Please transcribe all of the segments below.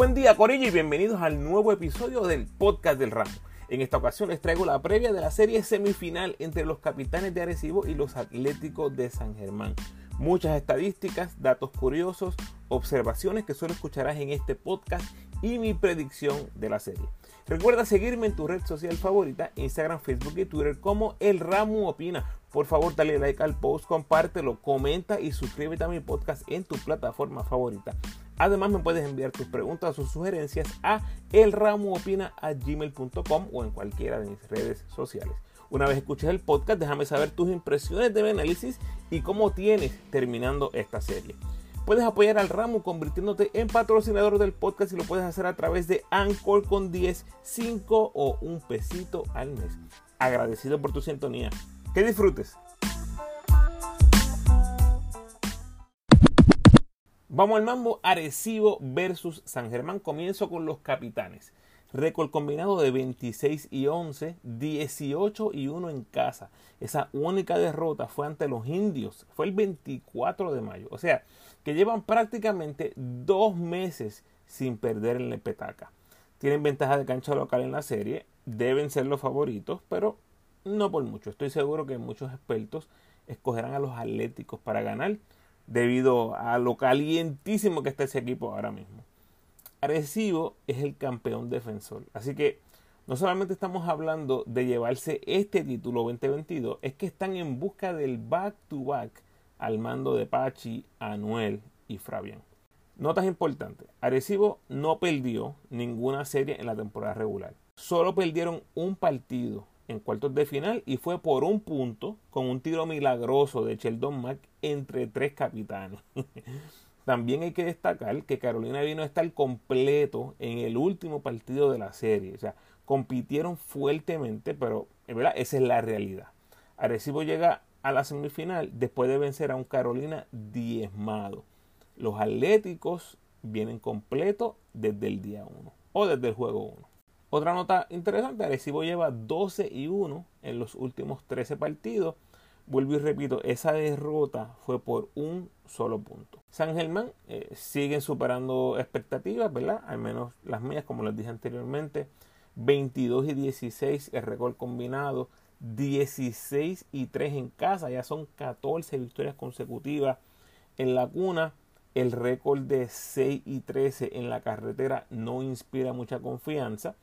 Buen día Corillo y bienvenidos al nuevo episodio del podcast del Ramo. En esta ocasión les traigo la previa de la serie semifinal entre los capitanes de Arecibo y los Atléticos de San Germán. Muchas estadísticas, datos curiosos, observaciones que solo escucharás en este podcast y mi predicción de la serie. Recuerda seguirme en tu red social favorita, Instagram, Facebook y Twitter como El Ramo Opina. Por favor, dale like al post, compártelo, comenta y suscríbete a mi podcast en tu plataforma favorita. Además, me puedes enviar tus preguntas o sugerencias a elramoopina.gmail.com o en cualquiera de mis redes sociales. Una vez escuches el podcast, déjame saber tus impresiones de mi análisis y cómo tienes terminando esta serie. Puedes apoyar al ramo convirtiéndote en patrocinador del podcast y lo puedes hacer a través de Anchor con 10, 5 o un pesito al mes. Agradecido por tu sintonía. Que disfrutes. Vamos al mambo Arecibo versus San Germán. Comienzo con los capitanes. Récord combinado de 26 y 11, 18 y 1 en casa. Esa única derrota fue ante los indios. Fue el 24 de mayo. O sea, que llevan prácticamente dos meses sin perder en la petaca. Tienen ventaja de cancha local en la serie. Deben ser los favoritos, pero no por mucho. Estoy seguro que muchos expertos escogerán a los Atléticos para ganar debido a lo calientísimo que está ese equipo ahora mismo. Arecibo es el campeón defensor. Así que no solamente estamos hablando de llevarse este título 2022, es que están en busca del back-to-back al mando de Pachi, Anuel y Fabián. Notas importantes. Arecibo no perdió ninguna serie en la temporada regular. Solo perdieron un partido en cuartos de final y fue por un punto con un tiro milagroso de Sheldon Mack entre tres capitanes. También hay que destacar que Carolina vino a estar completo en el último partido de la serie. O sea, compitieron fuertemente, pero en verdad esa es la realidad. Arecibo llega a la semifinal después de vencer a un Carolina diezmado. Los Atléticos vienen completos desde el día 1 o desde el juego 1. Otra nota interesante, Arecibo lleva 12 y 1 en los últimos 13 partidos vuelvo y repito, esa derrota fue por un solo punto. San Germán eh, siguen superando expectativas, ¿verdad? Al menos las mías, como les dije anteriormente. 22 y 16 el récord combinado. 16 y 3 en casa, ya son 14 victorias consecutivas en la cuna. El récord de 6 y 13 en la carretera no inspira mucha confianza,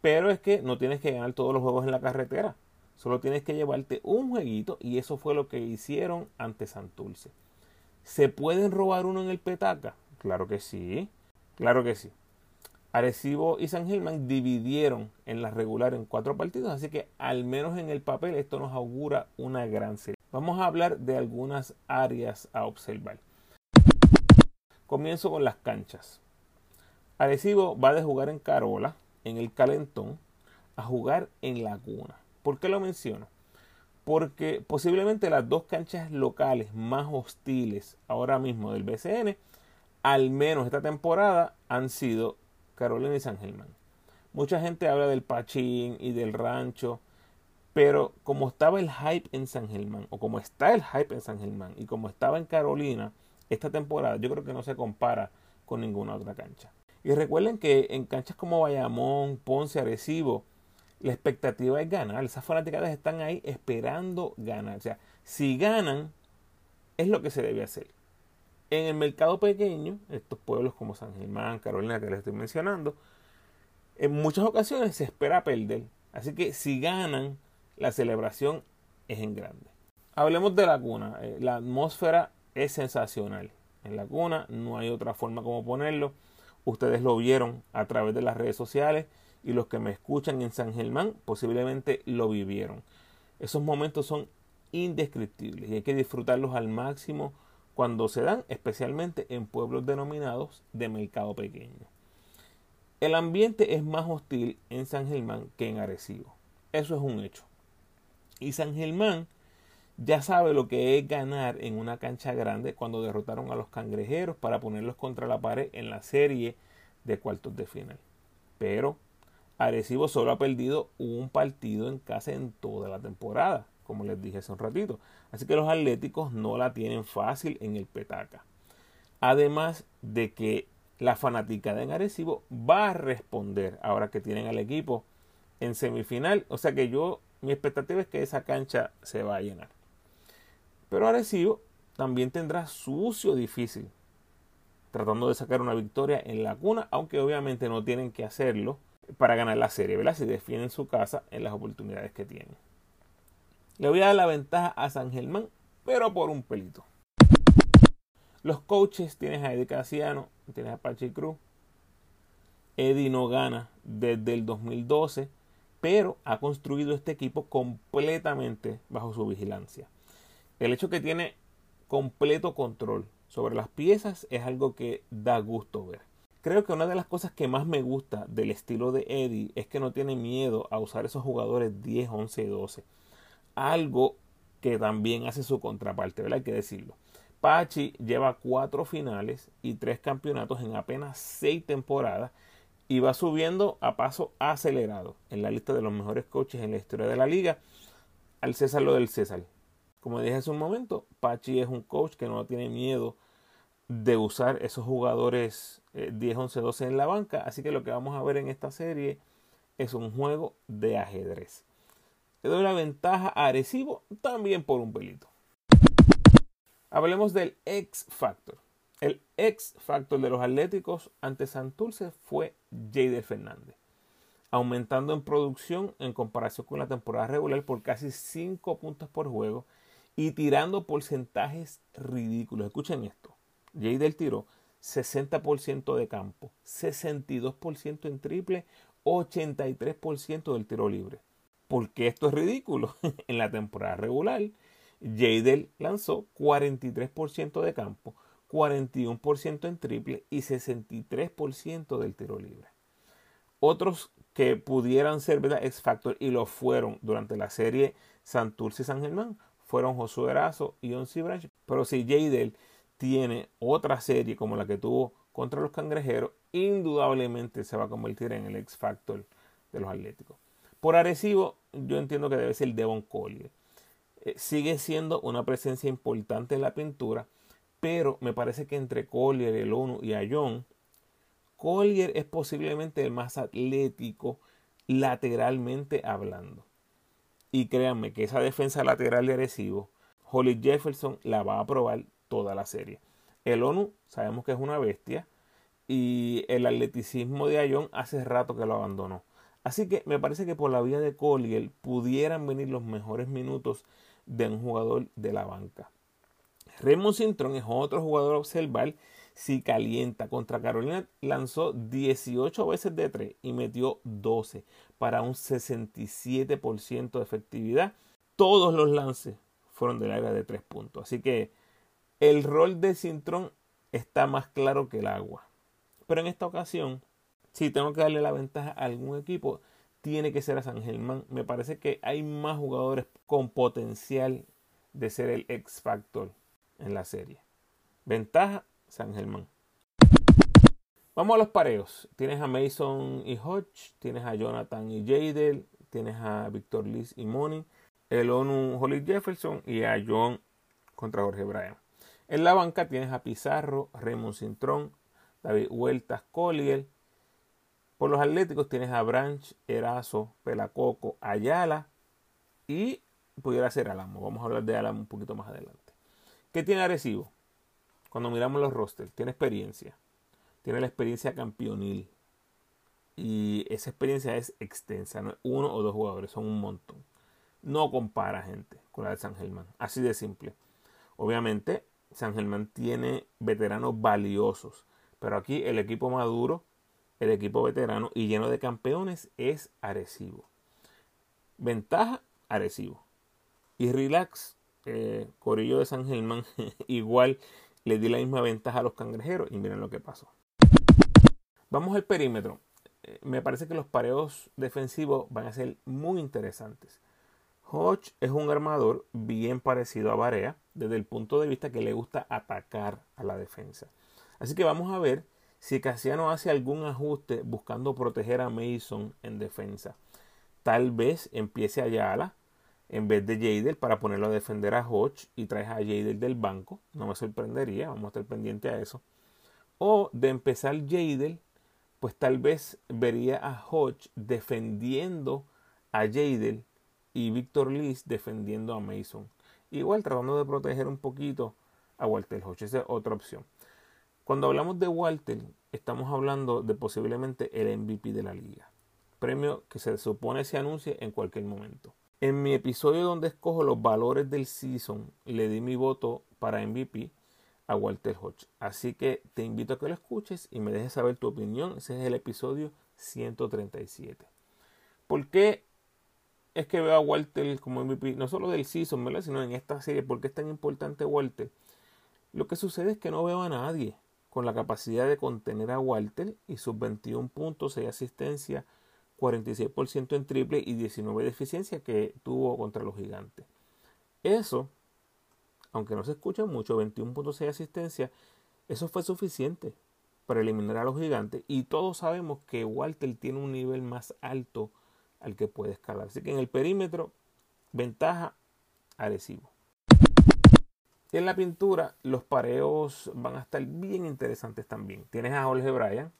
pero es que no tienes que ganar todos los juegos en la carretera. Solo tienes que llevarte un jueguito y eso fue lo que hicieron ante Santurce. ¿Se pueden robar uno en el petaca? Claro que sí, claro que sí. Arecibo y San Germán dividieron en la regular en cuatro partidos, así que al menos en el papel esto nos augura una gran serie. Vamos a hablar de algunas áreas a observar. Comienzo con las canchas. Arecibo va de jugar en Carola, en el Calentón, a jugar en La Cuna. ¿Por qué lo menciono? Porque posiblemente las dos canchas locales más hostiles ahora mismo del BCN, al menos esta temporada, han sido Carolina y San Germán. Mucha gente habla del Pachín y del rancho, pero como estaba el hype en San Germán, o como está el hype en San Germán, y como estaba en Carolina esta temporada, yo creo que no se compara con ninguna otra cancha. Y recuerden que en canchas como Bayamón, Ponce, Arecibo, la expectativa es ganar. Esas fanáticas están ahí esperando ganar. O sea, si ganan, es lo que se debe hacer. En el mercado pequeño, estos pueblos como San Germán, Carolina, que les estoy mencionando, en muchas ocasiones se espera perder. Así que si ganan, la celebración es en grande. Hablemos de la cuna. Eh, la atmósfera es sensacional. En la cuna no hay otra forma como ponerlo. Ustedes lo vieron a través de las redes sociales y los que me escuchan en San Germán posiblemente lo vivieron. Esos momentos son indescriptibles y hay que disfrutarlos al máximo cuando se dan, especialmente en pueblos denominados de mercado pequeño. El ambiente es más hostil en San Germán que en Arecibo. Eso es un hecho. Y San Germán ya sabe lo que es ganar en una cancha grande cuando derrotaron a los cangrejeros para ponerlos contra la pared en la serie de cuartos de final. Pero Arecibo solo ha perdido un partido en casa en toda la temporada, como les dije hace un ratito. Así que los Atléticos no la tienen fácil en el petaca. Además de que la fanaticada en Arecibo va a responder ahora que tienen al equipo en semifinal. O sea que yo, mi expectativa es que esa cancha se va a llenar. Pero Arecibo también tendrá sucio difícil tratando de sacar una victoria en la cuna, aunque obviamente no tienen que hacerlo para ganar la serie, ¿verdad? Si defienden su casa en las oportunidades que tienen. Le voy a dar la ventaja a San Germán, pero por un pelito. Los coaches tienes a Eddie Casiano, tienes a Pachi Cruz. Eddie no gana desde el 2012, pero ha construido este equipo completamente bajo su vigilancia. El hecho que tiene completo control sobre las piezas es algo que da gusto ver. Creo que una de las cosas que más me gusta del estilo de Eddie es que no tiene miedo a usar esos jugadores 10, 11 y 12. Algo que también hace su contraparte, ¿verdad? Hay que decirlo. Pachi lleva cuatro finales y tres campeonatos en apenas seis temporadas y va subiendo a paso acelerado en la lista de los mejores coaches en la historia de la liga. Al César lo del César. Como dije hace un momento, Pachi es un coach que no tiene miedo de usar esos jugadores 10, 11, 12 en la banca. Así que lo que vamos a ver en esta serie es un juego de ajedrez. Le doy la ventaja a Arecibo también por un pelito. Hablemos del X Factor. El X Factor de los Atléticos ante Santurce fue Jader Fernández, aumentando en producción en comparación con la temporada regular por casi 5 puntos por juego y tirando porcentajes ridículos. Escuchen esto. Jader tiró 60% de campo, 62% en triple, 83% del tiro libre. ¿Por qué esto es ridículo? en la temporada regular, Jadel lanzó 43% de campo, 41% en triple y 63% del tiro libre. Otros que pudieran ser ¿verdad? X Factor y lo fueron durante la serie Santurce y San Germán fueron Josué Erazo y Onsi Branch. Pero si Jadel tiene otra serie como la que tuvo contra los cangrejeros, indudablemente se va a convertir en el X Factor de los Atléticos. Por Arecibo, yo entiendo que debe ser Devon Collier. Eh, sigue siendo una presencia importante en la pintura, pero me parece que entre Collier, el ONU y Ayón, Collier es posiblemente el más atlético lateralmente hablando. Y créanme que esa defensa lateral de Arecibo, Holly Jefferson la va a probar toda la serie. El ONU sabemos que es una bestia y el atleticismo de Ayón hace rato que lo abandonó. Así que me parece que por la vía de Collier pudieran venir los mejores minutos de un jugador de la banca. Raymond Sintron es otro jugador a observar si calienta. Contra Carolina lanzó 18 veces de 3 y metió 12 para un 67% de efectividad. Todos los lances fueron del área de 3 puntos. Así que el rol de Sintron está más claro que el agua. Pero en esta ocasión, si tengo que darle la ventaja a algún equipo, tiene que ser a San Germán. Me parece que hay más jugadores con potencial de ser el X Factor en la serie. Ventaja, San Germán. Vamos a los pareos. Tienes a Mason y Hodge, tienes a Jonathan y Jadel, tienes a Víctor Liz y Money, el ONU Holly Jefferson y a John contra Jorge Bryan. En la banca tienes a Pizarro, Raymond Cintrón, David Huertas Collier, por los Atléticos tienes a Branch, Erazo, Pelacoco, Ayala y pudiera ser Alamo. Vamos a hablar de Alamo un poquito más adelante. ¿Qué tiene Arecibo? Cuando miramos los rosters, tiene experiencia. Tiene la experiencia campeonil. Y esa experiencia es extensa. No es uno o dos jugadores, son un montón. No compara gente con la de San Germán. Así de simple. Obviamente, San Germán tiene veteranos valiosos. Pero aquí el equipo maduro el equipo veterano y lleno de campeones es Arecibo. Ventaja, Arecibo. Y relax, eh, Corillo de San Germán, igual le di la misma ventaja a los cangrejeros y miren lo que pasó. Vamos al perímetro. Eh, me parece que los pareos defensivos van a ser muy interesantes. Hodge es un armador bien parecido a Barea desde el punto de vista que le gusta atacar a la defensa. Así que vamos a ver si Casiano hace algún ajuste buscando proteger a Mason en defensa. Tal vez empiece a Ayala en vez de Jadel para ponerlo a defender a Hodge y traes a Jadel del banco. No me sorprendería, vamos a estar pendientes a eso. O de empezar Jadel, pues tal vez vería a Hodge defendiendo a Jadel y Victor Liz defendiendo a Mason. Igual tratando de proteger un poquito a Walter Hodge. Esa es otra opción. Cuando hablamos de Walter, estamos hablando de posiblemente el MVP de la liga. Premio que se supone se anuncie en cualquier momento. En mi episodio donde escojo los valores del season, le di mi voto para MVP a Walter Hodge. Así que te invito a que lo escuches y me dejes saber tu opinión. Ese es el episodio 137. ¿Por qué es que veo a Walter como MVP? No solo del season, ¿verdad? sino en esta serie. ¿Por qué es tan importante Walter? Lo que sucede es que no veo a nadie con la capacidad de contener a Walter y sus 21 puntos, y asistencia, 46% en triple y 19 de eficiencia que tuvo contra los gigantes. Eso aunque no se escucha mucho, 21.6 asistencia, eso fue suficiente para eliminar a los gigantes y todos sabemos que Walter tiene un nivel más alto al que puede escalar. Así que en el perímetro, ventaja agresivo. Y en la pintura, los pareos van a estar bien interesantes también. Tienes a Jorge Bryan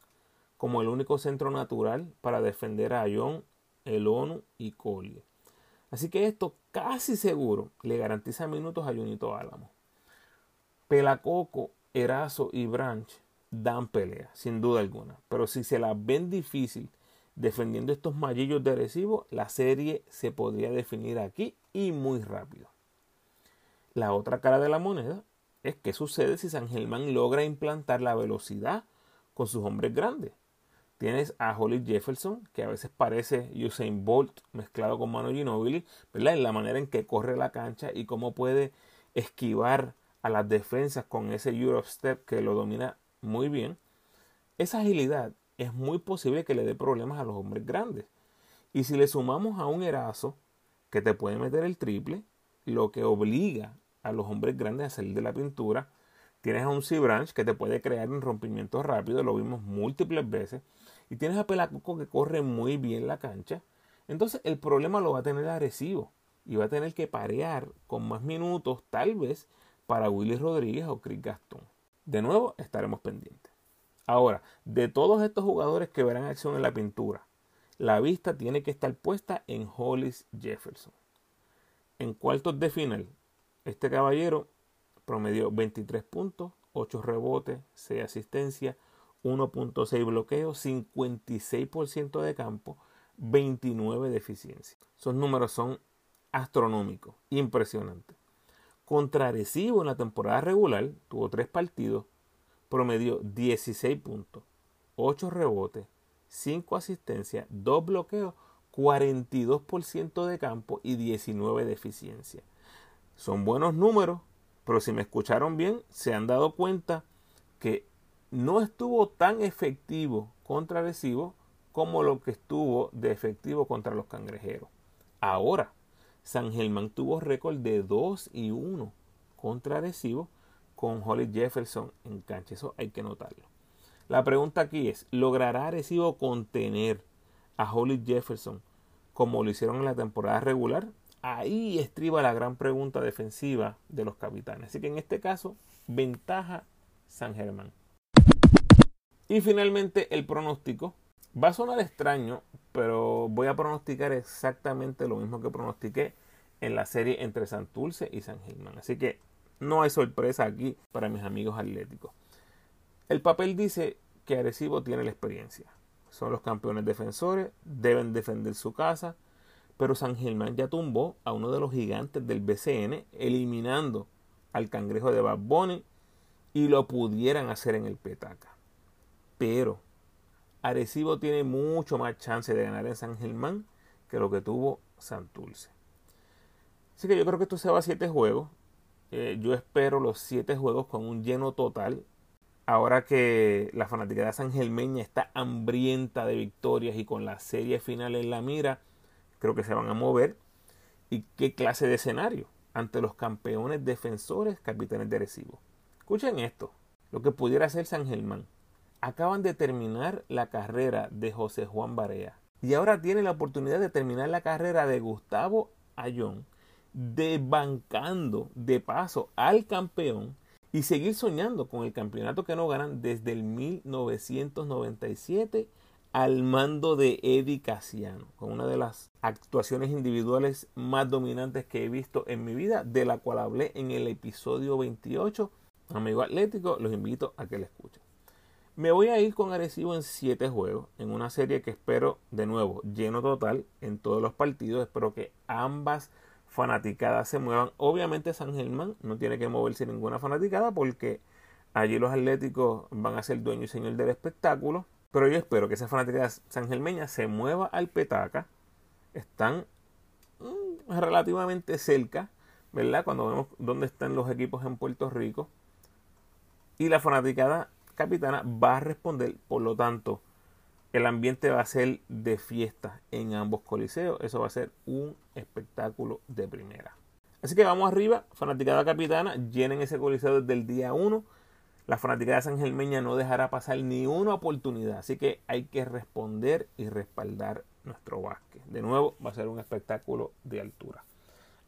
como el único centro natural para defender a John, el ONU y Collier. Así que esto casi seguro le garantiza minutos a Junito Álamo. Pelacoco, Erazo y Branch dan pelea, sin duda alguna. Pero si se la ven difícil defendiendo estos mallillos de recibo, la serie se podría definir aquí y muy rápido. La otra cara de la moneda es qué sucede si San Germán logra implantar la velocidad con sus hombres grandes. Tienes a Holly Jefferson, que a veces parece Usain Bolt mezclado con Manu Ginobili, ¿verdad? En la manera en que corre la cancha y cómo puede esquivar a las defensas con ese Europe Step que lo domina muy bien. Esa agilidad es muy posible que le dé problemas a los hombres grandes. Y si le sumamos a un Erazo que te puede meter el triple, lo que obliga a los hombres grandes a salir de la pintura, tienes a un C-Branch que te puede crear un rompimiento rápido, lo vimos múltiples veces y tienes a Pelacoco que corre muy bien la cancha, entonces el problema lo va a tener agresivo y va a tener que parear con más minutos tal vez para Willy Rodríguez o Chris Gastón. De nuevo estaremos pendientes. Ahora, de todos estos jugadores que verán acción en la pintura, la vista tiene que estar puesta en Hollis Jefferson. En cuartos de final, este caballero promedió 23 puntos, 8 rebotes, 6 asistencias, 1.6 bloqueos, 56% de campo, 29 de eficiencia. Esos números son astronómicos, impresionantes. Contra en la temporada regular tuvo 3 partidos, promedió 16 puntos, 8 rebotes, 5 asistencias, 2 bloqueos, 42% de campo y 19 de eficiencia. Son buenos números, pero si me escucharon bien, se han dado cuenta que no estuvo tan efectivo contra Recibo como lo que estuvo de efectivo contra los cangrejeros. Ahora, San Germán tuvo récord de 2 y 1 contra Recibo con Holly Jefferson en cancha. Eso hay que notarlo. La pregunta aquí es, ¿logrará Recibo contener a Holly Jefferson como lo hicieron en la temporada regular? Ahí estriba la gran pregunta defensiva de los capitanes. Así que en este caso, ventaja San Germán. Y finalmente el pronóstico. Va a sonar extraño, pero voy a pronosticar exactamente lo mismo que pronostiqué en la serie entre Santurce y San Germán. Así que no hay sorpresa aquí para mis amigos atléticos. El papel dice que Arecibo tiene la experiencia. Son los campeones defensores, deben defender su casa, pero San Germán ya tumbó a uno de los gigantes del BCN, eliminando al cangrejo de Bad Bunny y lo pudieran hacer en el Petaca. Pero Arecibo tiene mucho más chance de ganar en San Germán que lo que tuvo Santurce. Así que yo creo que esto se va a siete juegos. Eh, yo espero los siete juegos con un lleno total. Ahora que la de San Germeña está hambrienta de victorias y con la serie final en la mira, creo que se van a mover. ¿Y qué clase de escenario? Ante los campeones defensores capitanes de Arecibo. Escuchen esto, lo que pudiera hacer San Germán acaban de terminar la carrera de José Juan Barea y ahora tiene la oportunidad de terminar la carrera de Gustavo Ayón, desbancando de paso al campeón y seguir soñando con el campeonato que no ganan desde el 1997 al mando de Eddie Casiano, con una de las actuaciones individuales más dominantes que he visto en mi vida, de la cual hablé en el episodio 28. Amigo Atlético, los invito a que la escuchen. Me voy a ir con Arecibo en 7 juegos, en una serie que espero, de nuevo, lleno total en todos los partidos. Espero que ambas fanaticadas se muevan. Obviamente San Germán no tiene que moverse ninguna fanaticada porque allí los atléticos van a ser dueño y señor del espectáculo. Pero yo espero que esa fanaticada sangelmeña se mueva al petaca. Están mm, relativamente cerca, ¿verdad? Cuando vemos dónde están los equipos en Puerto Rico. Y la fanaticada capitana va a responder, por lo tanto, el ambiente va a ser de fiesta en ambos coliseos. Eso va a ser un espectáculo de primera. Así que vamos arriba, fanaticada capitana, llenen ese coliseo desde el día 1. La fanaticada San Germeña no dejará pasar ni una oportunidad. Así que hay que responder y respaldar nuestro básquet. De nuevo, va a ser un espectáculo de altura.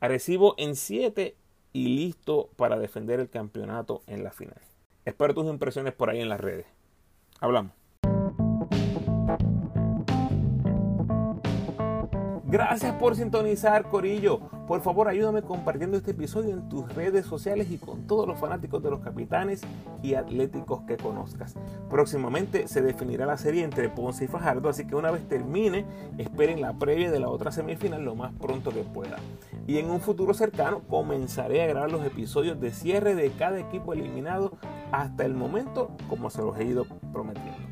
Arecibo en 7 y listo para defender el campeonato en la final. Espero tus impresiones por ahí en las redes. Hablamos. Gracias por sintonizar, Corillo. Por favor, ayúdame compartiendo este episodio en tus redes sociales y con todos los fanáticos de los capitanes y atléticos que conozcas. Próximamente se definirá la serie entre Ponce y Fajardo, así que una vez termine, esperen la previa de la otra semifinal lo más pronto que pueda. Y en un futuro cercano comenzaré a grabar los episodios de cierre de cada equipo eliminado hasta el momento como se los he ido prometiendo.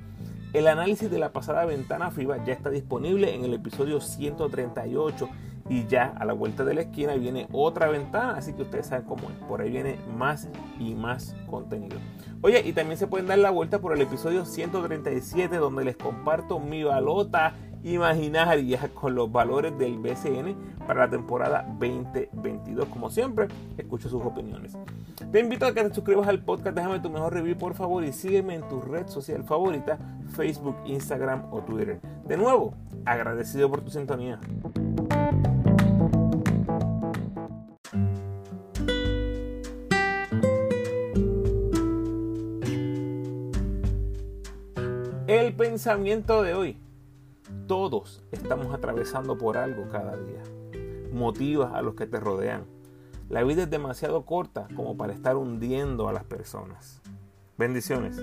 El análisis de la pasada ventana FIBA ya está disponible en el episodio 138 y ya a la vuelta de la esquina viene otra ventana, así que ustedes saben cómo es. Por ahí viene más y más contenido. Oye, y también se pueden dar la vuelta por el episodio 137 donde les comparto mi balota imaginaria con los valores del BCN para la temporada 2022. Como siempre, escucho sus opiniones. Te invito a que te suscribas al podcast, déjame tu mejor review por favor y sígueme en tu red social favorita, Facebook, Instagram o Twitter. De nuevo, agradecido por tu sintonía. El pensamiento de hoy. Todos estamos atravesando por algo cada día. Motiva a los que te rodean. La vida es demasiado corta como para estar hundiendo a las personas. Bendiciones.